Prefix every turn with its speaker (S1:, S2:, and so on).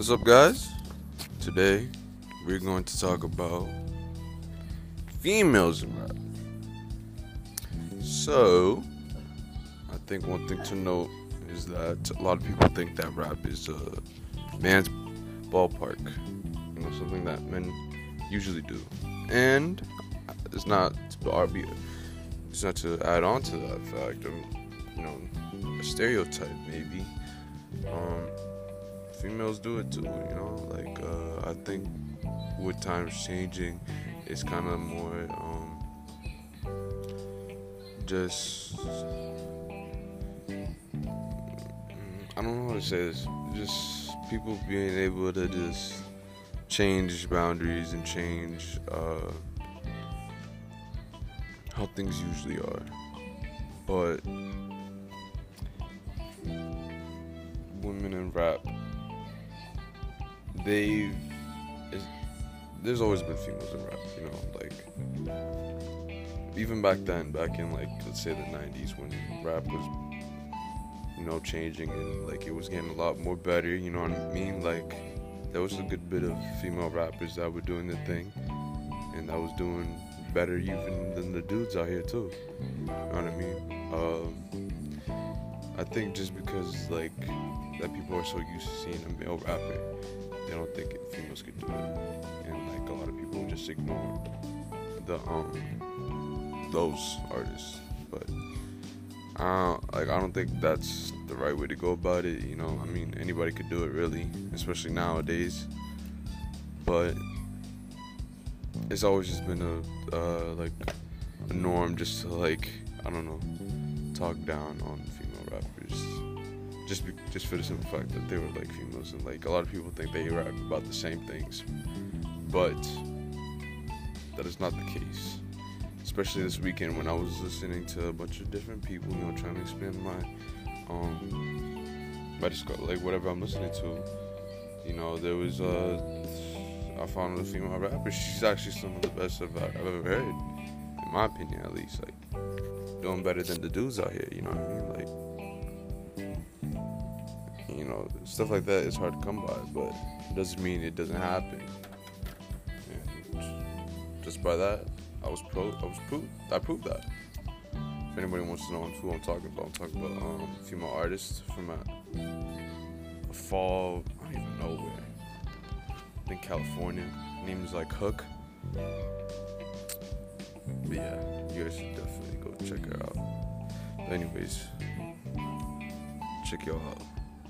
S1: What's up, guys? Today we're going to talk about females in rap. So, I think one thing to note is that a lot of people think that rap is a man's ballpark, you know, something that men usually do, and it's not to it's not to add on to that fact. Of, you know, a stereotype maybe. Um, females do it too, you know. Like uh, I think with times changing, it's kind of more um, just I don't know how to say this. Just people being able to just change boundaries and change uh, how things usually are, but women in rap they've there's always been females in rap, you know, like even back then, back in like let's say the '90s when rap was, you know, changing and like it was getting a lot more better. You know what I mean? Like there was a good bit of female rappers that were doing the thing, and that was doing better even than the dudes out here too. You know what I mean? Um, I think just because like that people are so used to seeing a male rapper they don't think females could do it, and like a lot of people just ignore the um those artists. But I don't, like I don't think that's the right way to go about it. You know, I mean anybody could do it really, especially nowadays. But it's always just been a uh, like a norm just to like I don't know talk down on female rappers just be, just for the simple fact that they were like females and like a lot of people think they rap about the same things, but that is not the case. Especially this weekend when I was listening to a bunch of different people, you know, trying to expand my um my disco- like whatever I'm listening to. You know, there was uh I found a female rapper. She's actually some of the best I've, I've ever heard, in my opinion, at least. Like doing better than the dudes out here. You know what I mean? Like you know, stuff like that is hard to come by, but it doesn't mean it doesn't happen. And just by that, I was pro. I was proved. I proved that. If anybody wants to know who I'm talking about, I'm talking about um, female artist from a, a fall. I don't even know where. I think California. Her name is like Hook. But yeah, you guys should definitely go check her out. But anyways, check y'all out.